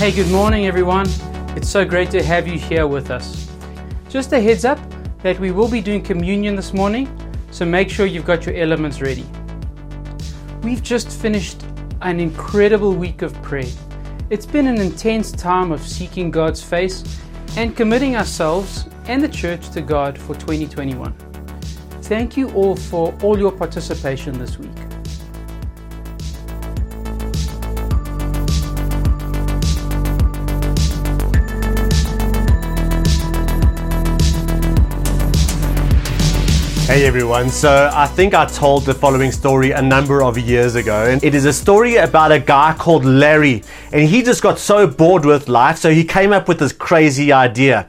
Hey, good morning, everyone. It's so great to have you here with us. Just a heads up that we will be doing communion this morning, so make sure you've got your elements ready. We've just finished an incredible week of prayer. It's been an intense time of seeking God's face and committing ourselves and the church to God for 2021. Thank you all for all your participation this week. Hey everyone, so I think I told the following story a number of years ago, and it is a story about a guy called Larry, and he just got so bored with life, so he came up with this crazy idea.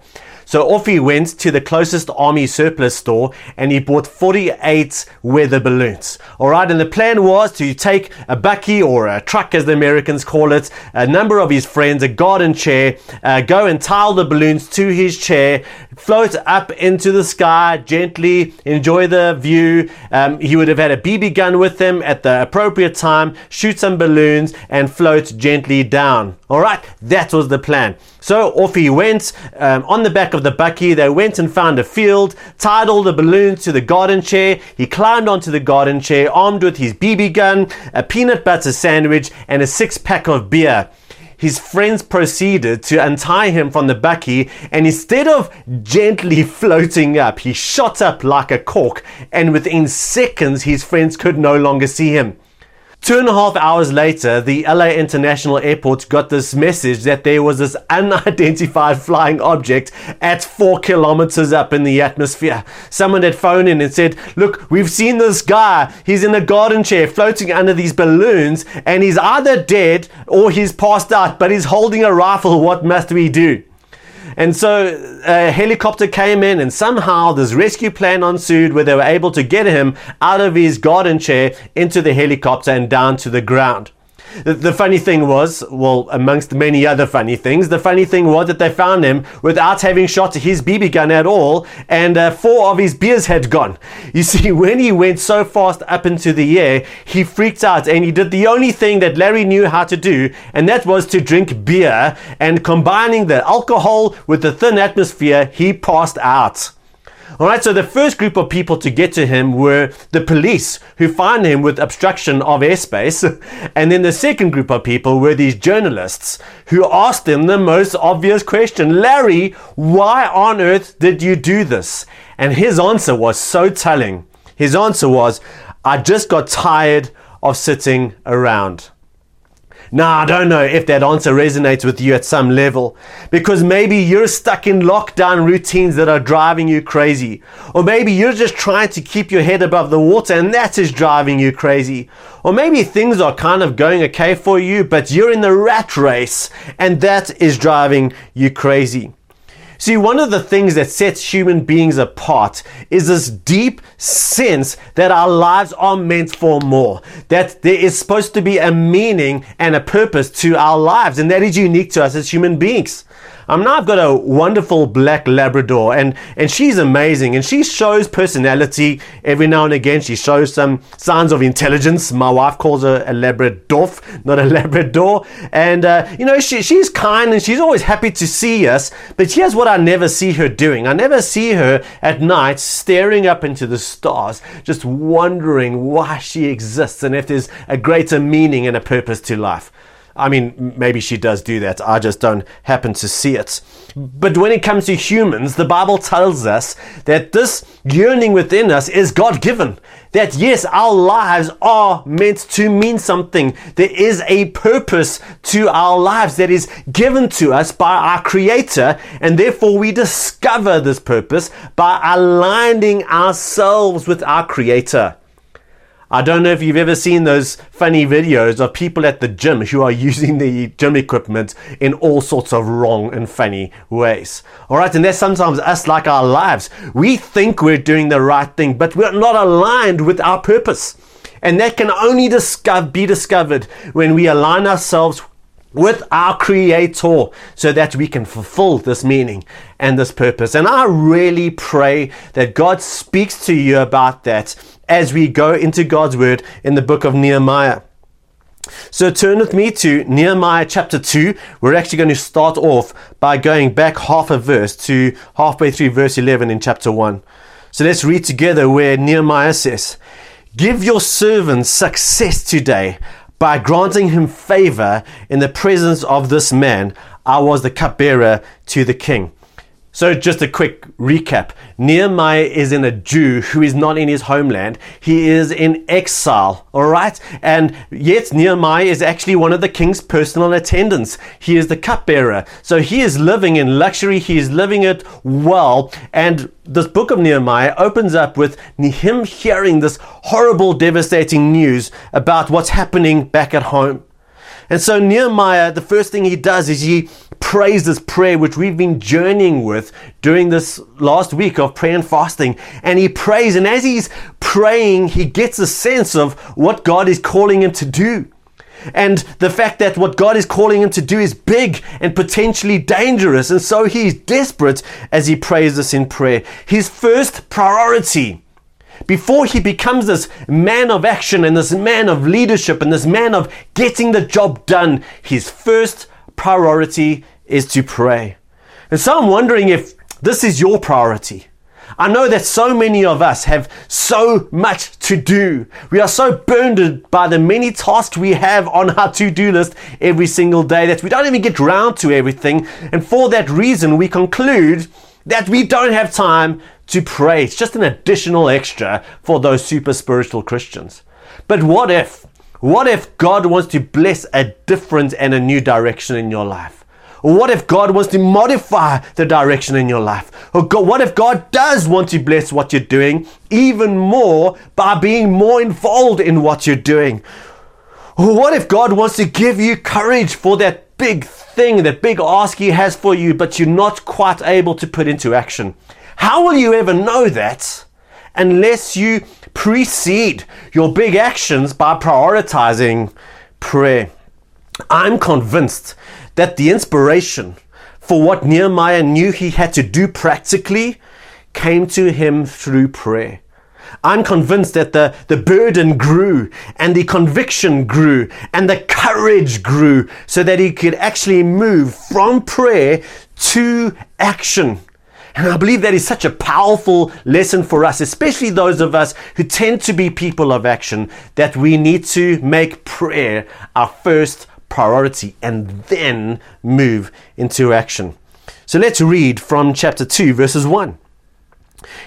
So off he went to the closest army surplus store and he bought 48 weather balloons. All right, and the plan was to take a bakkie or a truck, as the Americans call it, a number of his friends, a garden chair, uh, go and tile the balloons to his chair, float up into the sky gently, enjoy the view. Um, he would have had a BB gun with him at the appropriate time, shoot some balloons, and float gently down. All right, that was the plan. So off he went. Um, on the back of the bakkie, they went and found a field, tied all the balloons to the garden chair. He climbed onto the garden chair, armed with his BB gun, a peanut butter sandwich, and a six pack of beer his friends proceeded to untie him from the bakkie, and instead of gently floating up, he shot up like a cork, and within seconds, his friends could no longer see him. Two and a half hours later, the LA International Airport got this message that there was this unidentified flying object at four kilometers up in the atmosphere. Someone had phoned in and said, Look, we've seen this guy. He's in a garden chair floating under these balloons, and he's either dead or he's passed out, but he's holding a rifle. What must we do? And so a helicopter came in, and somehow this rescue plan ensued where they were able to get him out of his garden chair into the helicopter and down to the ground. The, funny thing was, well, amongst many other funny things, the funny thing was that they found him without having shot his BB gun at all, and uh, four of his beers had gone. You see, when he went so fast up into the air, he freaked out and he did the only thing that Larry knew how to do, and that was to drink beer. And combining the alcohol with the thin atmosphere, he passed out. All right, so the first group of people to get to him were the police who fined him with obstruction of airspace. And then the second group of people were these journalists who asked him the most obvious question Larry, why on earth did you do this? And his answer was so telling. His answer was, I just got tired of sitting around. Now, I don't know if that answer resonates with you at some level because maybe you're stuck in lockdown routines that are driving you crazy. Or maybe you're just trying to keep your head above the water and that is driving you crazy. Or maybe things are kind of going okay for you, but you're in the rat race and that is driving you crazy. See, one of the things that sets human beings apart is this deep sense that our lives are meant for more, that there is supposed to be a meaning and a purpose to our lives, and that is unique to us as human beings. Um, now I've got a wonderful black Labrador, and, and she's amazing, and she shows personality every now and again. She shows some signs of intelligence. My wife calls her a Labrador, not a Labrador. And, uh, you know, she, she's kind and she's always happy to see us, but here's what I never see her doing. I never see her at night staring up into the stars, just wondering why she exists and if there's a greater meaning and a purpose to life. I mean, maybe she does do that. I just don't happen to see it. But when it comes to humans, the Bible tells us that this yearning within us is God given. That yes, our lives are meant to mean something. There is a purpose to our lives that is given to us by our Creator, and therefore we discover this purpose by aligning ourselves with our Creator. I don't know if you've ever seen those funny videos of people at the gym who are using the gym equipment in all sorts of wrong and funny ways. All right, and that's sometimes us like our lives. We think we're doing the right thing, but we're not aligned with our purpose. And that can only discover, be discovered when we align ourselves with our Creator so that we can fulfill this meaning and this purpose. And I really pray that God speaks to you about that as we go into God's Word in the book of Nehemiah. So turn with me to Nehemiah chapter 2. We're actually going to start off by going back half a verse to halfway through verse 11 in chapter 1. So let's read together where Nehemiah says, Give your servant success today by granting him favor in the presence of this man. I was the cupbearer to the king. So, just a quick recap Nehemiah is in a Jew who is not in his homeland. He is in exile, all right? And yet, Nehemiah is actually one of the king's personal attendants. He is the cupbearer. So, he is living in luxury, he is living it well. And this book of Nehemiah opens up with him hearing this horrible, devastating news about what's happening back at home. And so Nehemiah, the first thing he does is he prays this prayer, which we've been journeying with during this last week of prayer and fasting. And he prays, and as he's praying, he gets a sense of what God is calling him to do. And the fact that what God is calling him to do is big and potentially dangerous. And so he's desperate as he prays this in prayer. His first priority before he becomes this man of action and this man of leadership and this man of getting the job done, his first priority is to pray. And so I'm wondering if this is your priority. I know that so many of us have so much to do. We are so burdened by the many tasks we have on our to do list every single day that we don't even get round to everything. And for that reason, we conclude that we don't have time to pray. It's just an additional extra for those super spiritual Christians. But what if? What if God wants to bless a different and a new direction in your life? Or what if God wants to modify the direction in your life? Or God, what if God does want to bless what you're doing even more by being more involved in what you're doing? What if God wants to give you courage for that big thing, that big ask He has for you, but you're not quite able to put into action? How will you ever know that unless you precede your big actions by prioritizing prayer? I'm convinced that the inspiration for what Nehemiah knew he had to do practically came to him through prayer. I'm convinced that the, the burden grew and the conviction grew and the courage grew so that he could actually move from prayer to action. And I believe that is such a powerful lesson for us, especially those of us who tend to be people of action, that we need to make prayer our first priority and then move into action. So let's read from chapter 2, verses 1.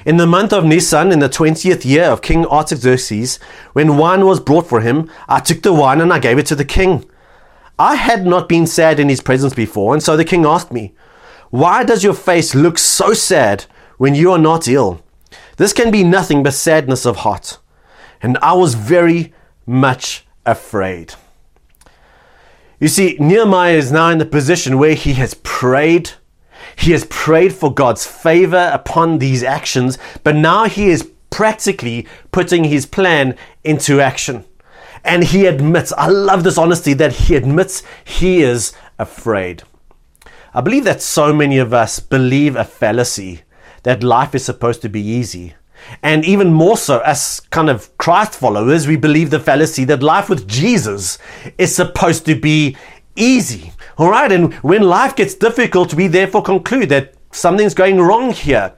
In the month of Nisan, in the twentieth year of King Artaxerxes, when wine was brought for him, I took the wine and I gave it to the king. I had not been sad in his presence before, and so the king asked me, why does your face look so sad when you are not ill? This can be nothing but sadness of heart. And I was very much afraid. You see, Nehemiah is now in the position where he has prayed. He has prayed for God's favor upon these actions, but now he is practically putting his plan into action. And he admits, I love this honesty, that he admits he is afraid. I believe that so many of us believe a fallacy that life is supposed to be easy. And even more so, as kind of Christ followers, we believe the fallacy that life with Jesus is supposed to be easy. All right. And when life gets difficult, we therefore conclude that something's going wrong here.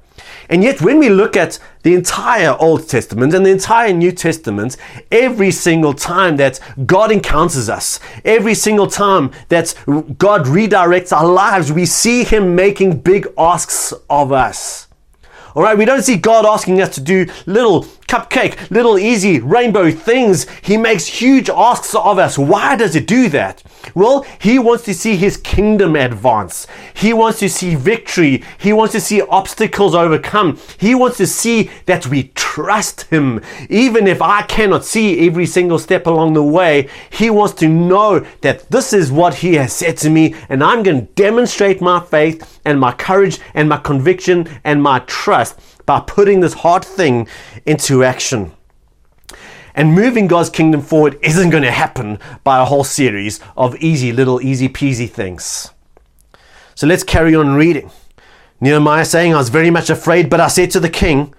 And yet, when we look at the entire Old Testament and the entire New Testament, every single time that God encounters us, every single time that God redirects our lives, we see Him making big asks of us. All right, we don't see God asking us to do little cupcake, little easy rainbow things. He makes huge asks of us. Why does He do that? Well, He wants to see His kingdom advance. He wants to see victory. He wants to see obstacles overcome. He wants to see that we trust Him. Even if I cannot see every single step along the way, He wants to know that this is what He has said to me, and I'm going to demonstrate my faith and my courage and my conviction and my trust by putting this hard thing into action. And moving God's kingdom forward isn't going to happen by a whole series of easy, little, easy peasy things. So let's carry on reading. Nehemiah saying, I was very much afraid, but I said to the king,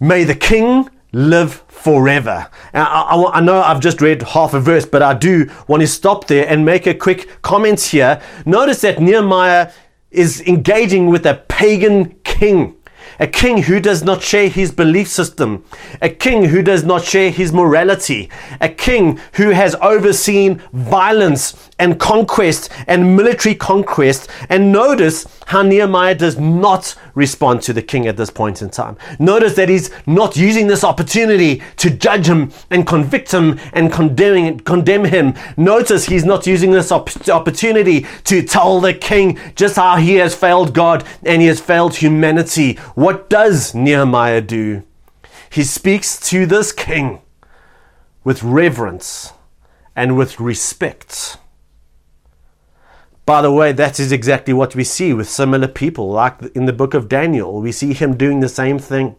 May the king live forever. I, I, I, know I've just read half a verse, but I do want to stop there and make a quick comment here. Notice that Nehemiah is engaging with a pagan king a king who does not share his belief system, a king who does not share his morality, a king who has overseen violence and conquest and military conquest. And notice how Nehemiah does not respond to the king at this point in time. Notice that he's not using this opportunity to judge him and convict him and condemn, condemn him. Notice he's not using this op- opportunity to tell the king just how he has failed God and he has failed humanity. What does Nehemiah do? He speaks to this king with reverence and with respect. By the way, that is exactly what we see with similar people, like in the book of Daniel. We see him doing the same thing.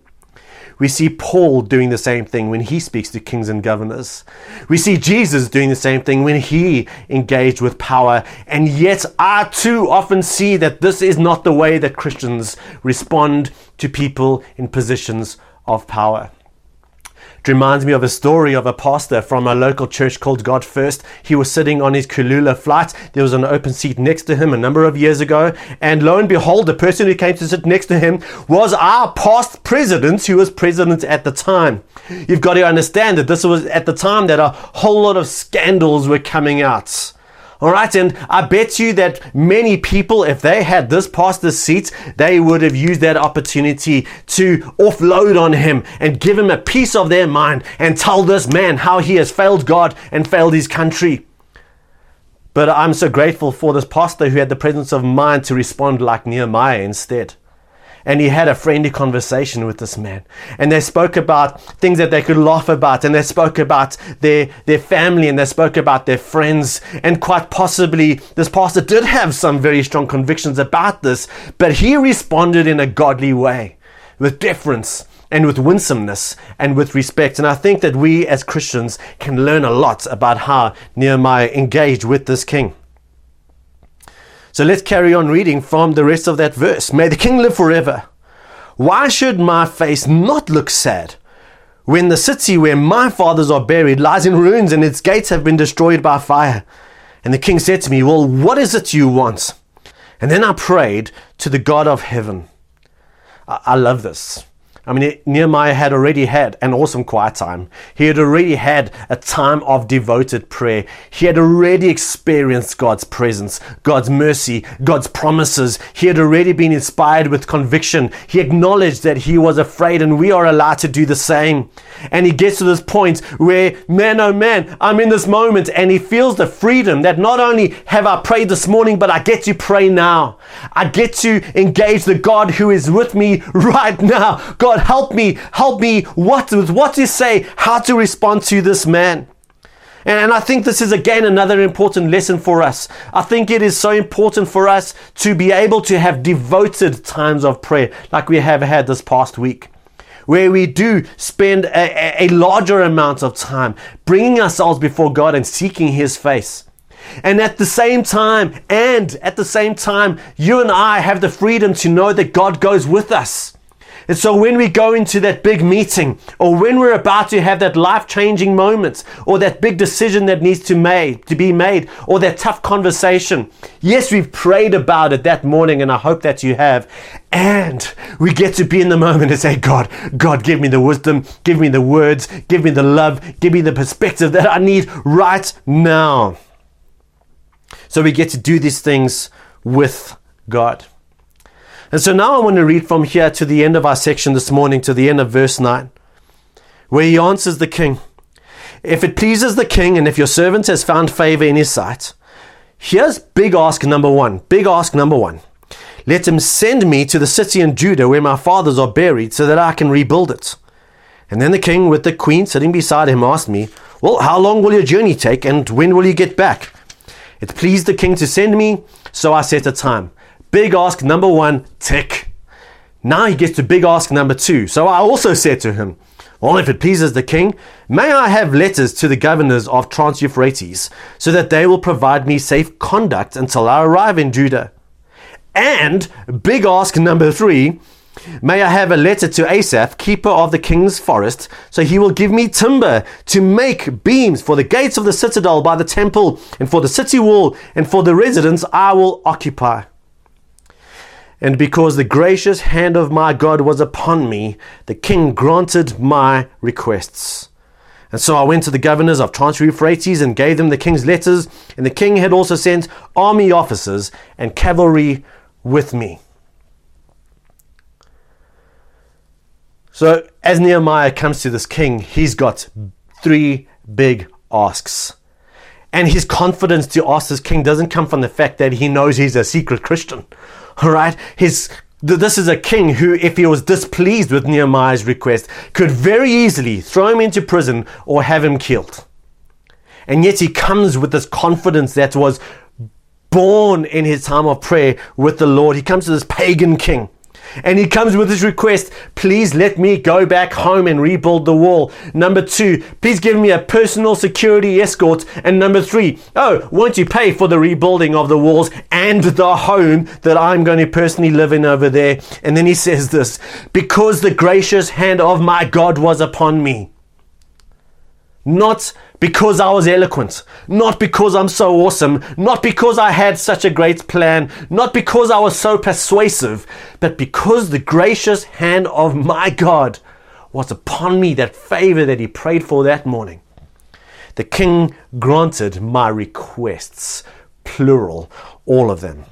We see Paul doing the same thing when he speaks to kings and governors. We see Jesus doing the same thing when he engaged with power. And yet, I too often see that this is not the way that Christians respond to people in positions of power. It reminds me of a story of a pastor from a local church called God First. He was sitting on his Kulula flight. There was an open seat next to him a number of years ago. And lo and behold, the person who came to sit next to him was our past president, who was president at the time. You've got to understand that this was at the time that a whole lot of scandals were coming out. All right, and I bet you that many people, if they had this pastor's seat, they would have used that opportunity to offload on him and give him a piece of their mind and tell this man how he has failed God and failed his country. But I'm so grateful for this pastor who had the presence of mind to respond like Nehemiah instead and he had a friendly conversation with this man. And they spoke about things that they could laugh about, and they spoke about their, their family, and they spoke about their friends. And quite possibly, this pastor did have some very strong convictions about this, but he responded in a godly way, with deference and with winsomeness and with respect. And I think that we as Christians can learn a lot about how Nehemiah engaged with this king. So let's carry on reading from the rest of that verse. May the king live forever. Why should my face not look sad when the city where my fathers are buried lies in ruins and its gates have been destroyed by fire? And the king said to me, Well, what is it you want? And then I prayed to the God of heaven. I, I love this. I mean, Nehemiah had already had an awesome quiet time. He had already had a time of devoted prayer. He had already experienced God's presence, God's mercy, God's promises. He had already been inspired with conviction. He acknowledged that he was afraid, and we are allowed to do the same. And he gets to this point where, man, oh man, I'm in this moment, and he feels the freedom that not only have I prayed this morning, but I get to pray now. I get to engage the God who is with me right now. God help me, help me what, what to say, how to respond to this man. And I think this is again another important lesson for us. I think it is so important for us to be able to have devoted times of prayer like we have had this past week. Where we do spend a, a larger amount of time bringing ourselves before God and seeking His face. And at the same time, and at the same time, you and I have the freedom to know that God goes with us. And so when we go into that big meeting, or when we're about to have that life changing moment, or that big decision that needs to, made, to be made, or that tough conversation, yes, we've prayed about it that morning, and I hope that you have. And we get to be in the moment and say, God, God, give me the wisdom, give me the words, give me the love, give me the perspective that I need right now. So we get to do these things with God. And so now I want to read from here to the end of our section this morning, to the end of verse 9, where he answers the king If it pleases the king, and if your servant has found favor in his sight, here's big ask number one. Big ask number one. Let him send me to the city in Judah where my fathers are buried, so that I can rebuild it. And then the king, with the queen sitting beside him, asked me, Well, how long will your journey take, and when will you get back? It pleased the king to send me, so I set a time. Big ask number one, tick. Now he gets to big ask number two. So I also said to him, Well, if it pleases the king, may I have letters to the governors of Trans Euphrates, so that they will provide me safe conduct until I arrive in Judah? And big ask number three, May I have a letter to Asaph, keeper of the king's forest, so he will give me timber to make beams for the gates of the citadel by the temple, and for the city wall, and for the residence I will occupy. And because the gracious hand of my God was upon me, the king granted my requests. And so I went to the governors of Trans Euphrates and gave them the king's letters, and the king had also sent army officers and cavalry with me. So, as Nehemiah comes to this king, he's got three big asks. And his confidence to ask this king doesn't come from the fact that he knows he's a secret Christian. All right? His this is a king who, if he was displeased with Nehemiah's request, could very easily throw him into prison or have him killed. And yet he comes with this confidence that was born in his time of prayer with the Lord. He comes to this pagan king and he comes with his request please let me go back home and rebuild the wall. Number two, please give me a personal security escort. And number three, oh, won't you pay for the rebuilding of the walls and the home that I'm going to personally live in over there? And then he says this because the gracious hand of my God was upon me. Not because I was eloquent, not because I'm so awesome, not because I had such a great plan, not because I was so persuasive, but because the gracious hand of my God was upon me, that favor that He prayed for that morning. The king granted my requests, plural, all of them.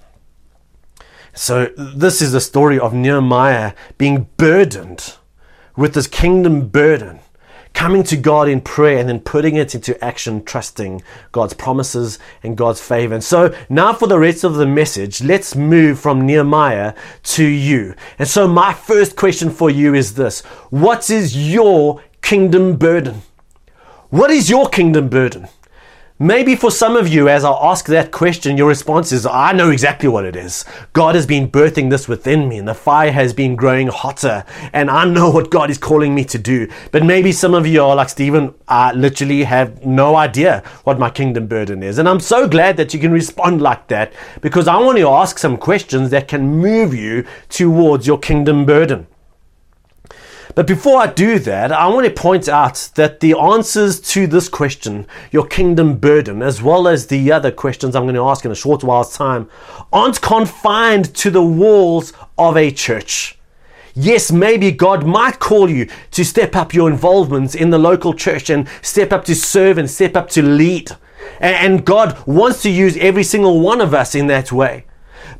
So, this is the story of Nehemiah being burdened with this kingdom burden coming to God in prayer and then putting it into action, trusting God's promises and God's favor. And so now for the rest of the message, let's move from Nehemiah to you. And so my first question for you is this. What is your kingdom burden? What is your kingdom burden? Maybe for some of you, as I ask that question, your response is, I know exactly what it is. God has been birthing this within me, and the fire has been growing hotter, and I know what God is calling me to do. But maybe some of you are like Stephen, I literally have no idea what my kingdom burden is. And I'm so glad that you can respond like that because I want to ask some questions that can move you towards your kingdom burden. But before I do that, I want to point out that the answers to this question, your kingdom burden, as well as the other questions I'm going to ask in a short while's time, aren't confined to the walls of a church. Yes, maybe God might call you to step up your involvement in the local church and step up to serve and step up to lead. And God wants to use every single one of us in that way.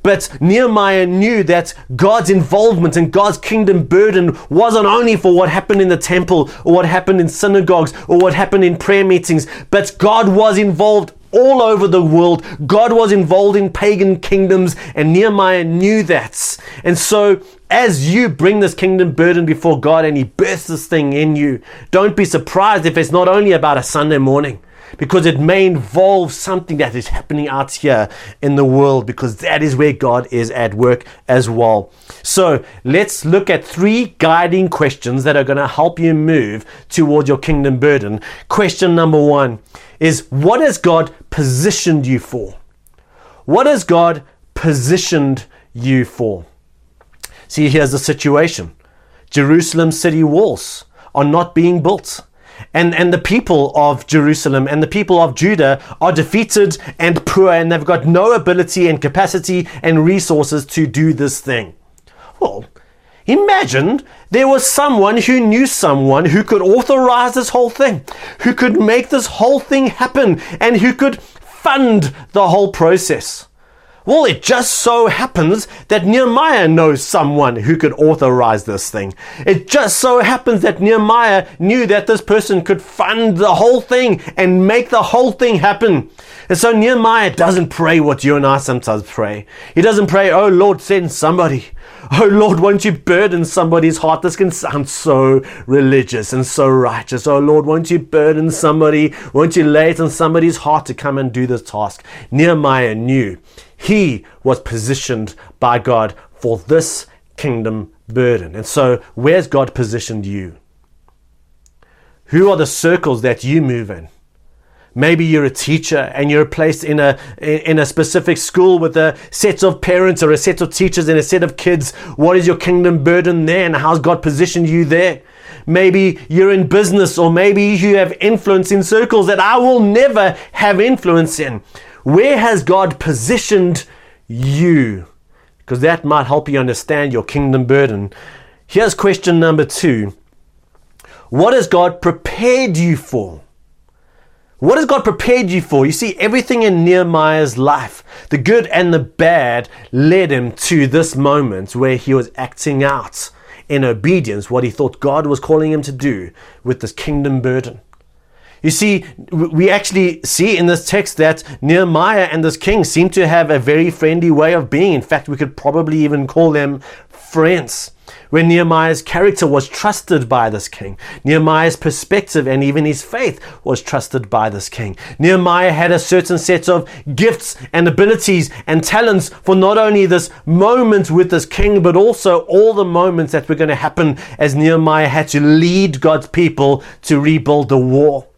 But Nehemiah knew that God's involvement and God's kingdom burden wasn't only for what happened in the temple or what happened in synagogues or what happened in prayer meetings, but God was involved all over the world. God was involved in pagan kingdoms, and Nehemiah knew that. And so, as you bring this kingdom burden before God and He births this thing in you, don't be surprised if it's not only about a Sunday morning because it may involve something that is happening out here in the world because that is where God is at work as well. So let's look at three guiding questions that are going to help you move towards your kingdom burden. Question number one is what has God positioned you for? What has God positioned you for? See, here's the situation Jerusalem city walls are not being built and, and the people of Jerusalem and the people of Judah are defeated and poor, and they've got no ability and capacity and resources to do this thing. Well, imagine there was someone who knew someone who could authorize this whole thing, who could make this whole thing happen, and who could fund the whole process. Well, it just so happens that Nehemiah knows someone who could authorize this thing. It just so happens that Nehemiah knew that this person could fund the whole thing and make the whole thing happen. And so Nehemiah doesn't pray what you and I sometimes pray. He doesn't pray, oh Lord, send somebody. Oh Lord, won't you burden somebody's heart? This can sound so religious and so righteous. Oh Lord, won't you burden somebody? Won't you lay it on somebody's heart to come and do this task? Nehemiah knew he was positioned by God for this kingdom burden. And so, where's God positioned you? Who are the circles that you move in? Maybe you're a teacher and you're placed in a in a specific school with a set of parents or a set of teachers and a set of kids. What is your kingdom burden there and how's God positioned you there? Maybe you're in business or maybe you have influence in circles that I will never have influence in. Where has God positioned you? Because that might help you understand your kingdom burden. Here's question number two What has God prepared you for? What has God prepared you for? You see, everything in Nehemiah's life, the good and the bad, led him to this moment where he was acting out in obedience what he thought God was calling him to do with this kingdom burden. You see, we actually see in this text that Nehemiah and this king seem to have a very friendly way of being. In fact, we could probably even call them friends when Nehemiah's character was trusted by this king. Nehemiah's perspective and even his faith was trusted by this king. Nehemiah had a certain set of gifts and abilities and talents for not only this moment with this king, but also all the moments that were going to happen as Nehemiah had to lead God's people to rebuild the wall.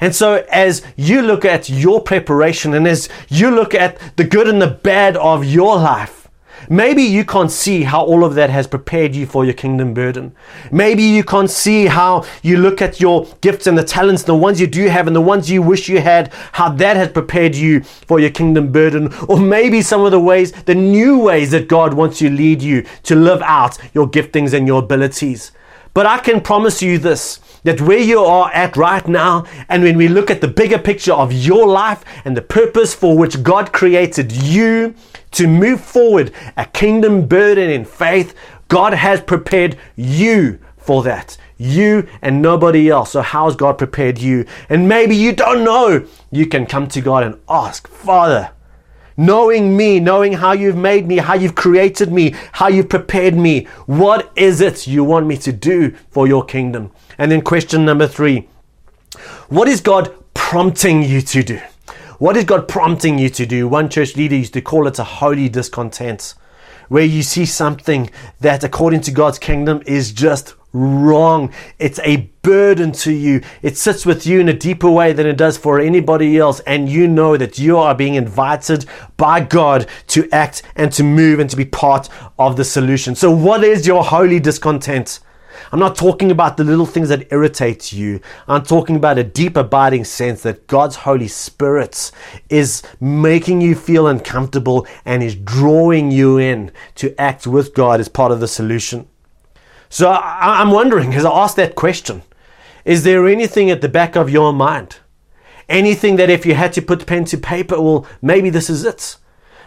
And so, as you look at your preparation and as you look at the good and the bad of your life, Maybe you can't see how all of that has prepared you for your kingdom burden. Maybe you can't see how you look at your gifts and the talents, the ones you do have and the ones you wish you had, how that has prepared you for your kingdom burden. Or maybe some of the ways, the new ways that God wants to lead you to live out your giftings and your abilities. But I can promise you this that where you are at right now, and when we look at the bigger picture of your life and the purpose for which God created you to move forward a kingdom burden in faith, God has prepared you for that. You and nobody else. So, how's God prepared you? And maybe you don't know. You can come to God and ask, Father, knowing me, knowing how you've made me, how you've created me, how you've prepared me. What is it you want me to do for your kingdom? And then question number three What is God prompting you to do? What is God prompting you to do? One church leader used to call it a holy discontent, where you see something that, according to God's kingdom, is just wrong. It's a burden to you. It sits with you in a deeper way than it does for anybody else. And you know that you are being invited by God to act and to move and to be part of the solution. So, what is your holy discontent? I'm not talking about the little things that irritate you. I'm talking about a deep abiding sense that God's Holy Spirit is making you feel uncomfortable and is drawing you in to act with God as part of the solution. So I, am wondering, as I ask that question, is there anything at the back of your mind? Anything that if you had to put pen to paper, well, maybe this is it.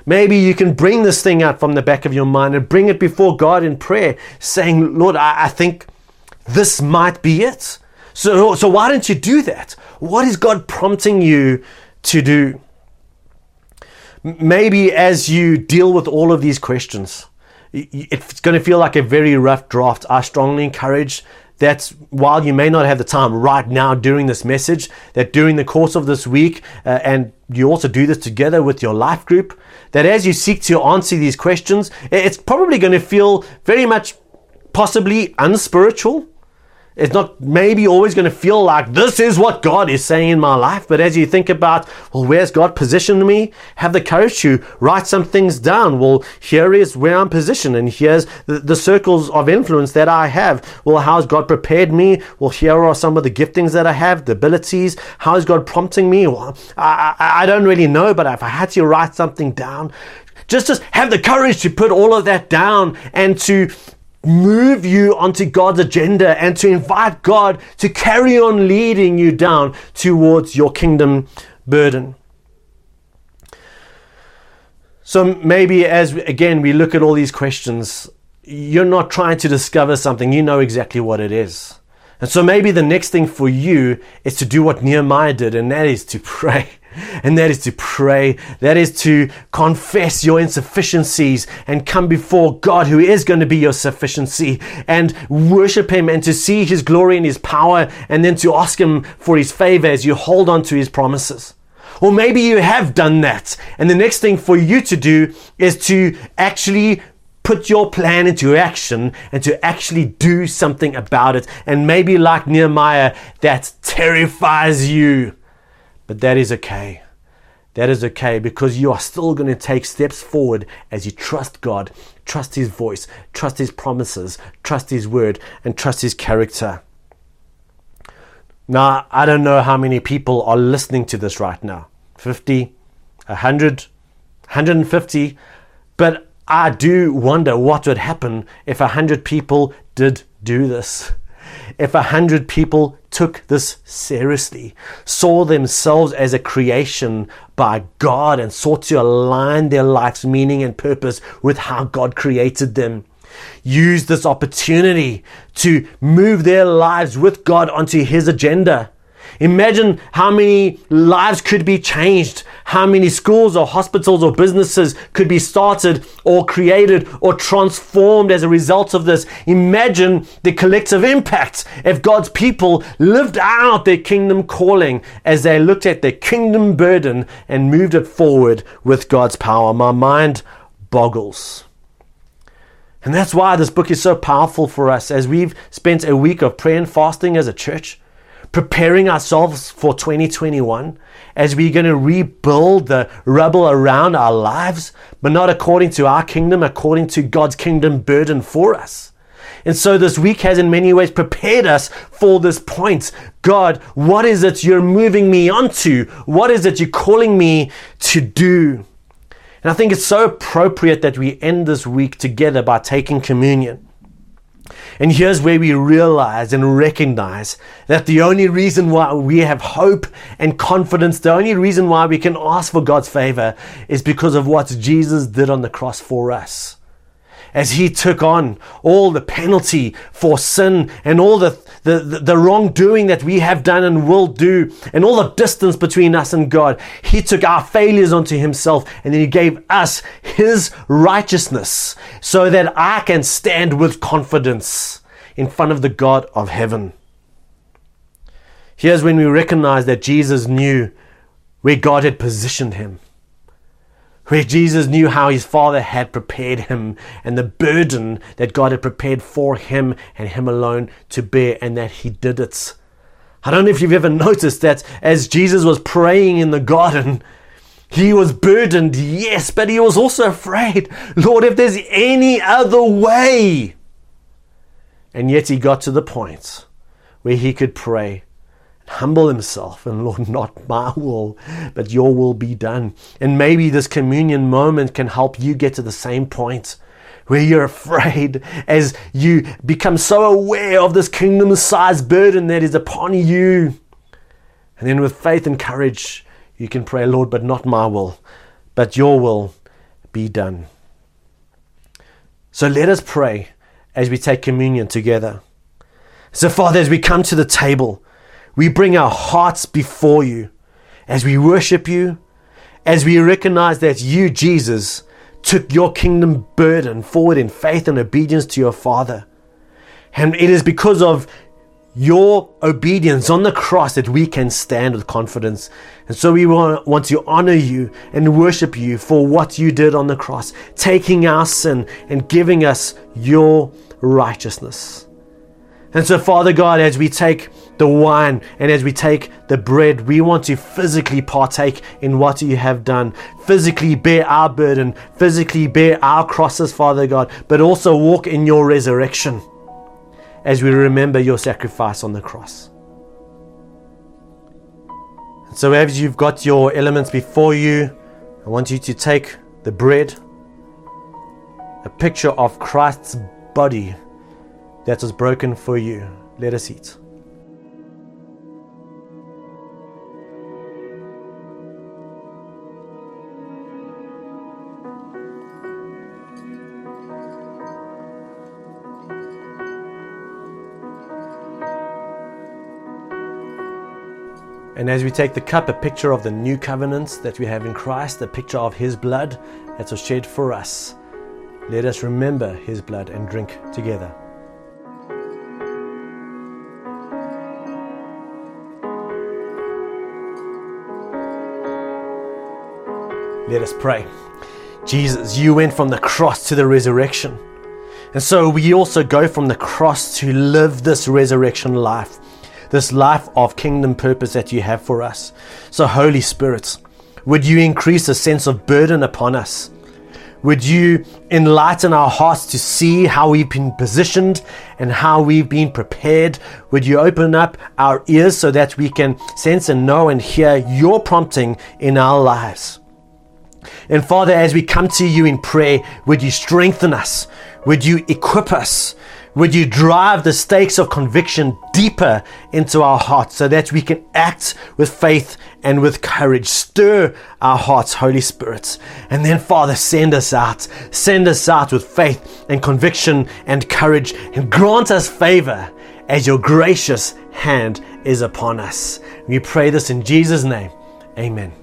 Maybe you can bring this thing out from the back of your mind and bring it before God in prayer, saying, Lord, I, I think this might be it. So, so why don't you do that? What is God prompting you to do? Maybe as you deal with all of these questions, it's going to feel like a very rough draft. I strongly encourage that while you may not have the time right now during this message, that during the course of this week, uh, and you also do this together with your life group, that as you seek to answer these questions, it's probably going to feel very much possibly unspiritual it's not maybe always going to feel like this is what God is saying in my life, but as you think about, well, where's God positioned me? Have the courage to write some things down. Well, here is where I'm positioned, and here's the, the circles of influence that I have. Well, how's God prepared me? Well, here are some of the giftings that I have, the abilities. How is God prompting me? Well, I, I, I don't really know, but if I had to write something down, just just have the courage to put all of that down and to move you onto God's agenda and to invite God to carry on leading you down towards your kingdom burden. So maybe as again we look at all these questions, you're not trying to discover something, you know exactly what it is. And so maybe the next thing for you is to do what Nehemiah did, and that is to pray. And that is to pray. That is to confess your insufficiencies and come before God, who is going to be your sufficiency, and worship Him and to see His glory and His power, and then to ask Him for His favor as you hold on to His promises. Or maybe you have done that. And the next thing for you to do is to actually put your plan into action and to actually do something about it. And maybe like Nehemiah, that terrifies you. But that is okay. That is okay because you are still going to take steps forward as you trust God, trust His voice, trust His promises, trust His word, and trust His character. Now, I don't know how many people are listening to this right now 50, 100, 150, but I do wonder what would happen if 100 people did do this if a hundred people took this seriously, saw themselves as a creation by God, and sought to align their life's meaning and purpose with how God created them. Use this opportunity to move their lives with God onto His agenda Imagine how many lives could be changed, how many schools or hospitals or businesses could be started or created or transformed as a result of this. Imagine the collective impact if God's people lived out their kingdom calling as they looked at their kingdom burden and moved it forward with God's power. My mind boggles. And that's why this book is so powerful for us as we've spent a week of prayer and fasting as a church preparing ourselves for 2021 as we're going to rebuild the rubble around our lives, but not according to our kingdom, according to God's kingdom burden for us. And so this week has in many ways prepared us for this point. God, what is it you're moving me onto? What is it you're calling me to do? And I think it's so appropriate that we end this week together by taking communion. And here's where we realize and recognize that the only reason why we have hope and confidence, the only reason why we can ask for God's favor is because of what Jesus did on the cross for us as he took on all the penalty for sin and all the, the, the, wrongdoing that we have done and will do and all the distance between us and God. He took our failures onto himself and then he gave us his righteousness so that I can stand with confidence in front of the God of heaven. Here's when we recognize that Jesus knew where God had positioned him where Jesus knew how his Father had prepared him and the burden that God had prepared for him and him alone to bear, and that he did it. I don't know if you've ever noticed that as Jesus was praying in the garden, he was burdened, yes, but he was also afraid. Lord, if there's any other way. And yet he got to the point where he could pray humble himself and Lord, not my will, but your will be done. And maybe this communion moment can help you get to the same point where you're afraid as you become so aware of this kingdom sized burden that is upon you. And then with faith and courage, you can pray, Lord, but not my will, but your will be done. So let us pray as we take communion together. So, Father, as we come to the table, we bring our hearts before you as we worship you, as we recognize that you, Jesus, took your kingdom burden forward in faith and obedience to your Father. And it is because of your obedience on the cross that we can stand with confidence. And so we want to honor you and worship you for what you did on the cross, taking our sin and giving us your righteousness. And so, Father God, as we take the wine and as we take the bread, we want to physically partake in what you have done, physically bear our burden, physically bear our crosses, Father God, but also walk in your resurrection as we remember your sacrifice on the cross. And so, as you've got your elements before you, I want you to take the bread, a picture of Christ's body that was broken for you. Let us eat. And as we take the cup, a picture of the new covenant that we have in Christ, a picture of His blood that was shed for us, let us remember His blood and drink together. Let us pray. Jesus, you went from the cross to the resurrection. And so we also go from the cross to live this resurrection life. this life of kingdom purpose that you have for us. So, Holy Spirit, would you increase a sense of burden upon us? Would you enlighten our hearts to see how we've been positioned and how we've been prepared? Would you open up our ears so that we can sense and know and hear your prompting in our lives? And Father, as we come to you in prayer, would you strengthen us? Would you equip us? Would you drive the stakes of conviction deeper into our hearts so that we can act with faith and with courage? Stir our hearts, Holy Spirit. And then, Father, send us out. Send us out with faith and conviction and courage and grant us favor as your gracious hand is upon us. We pray this in Jesus' name. Amen.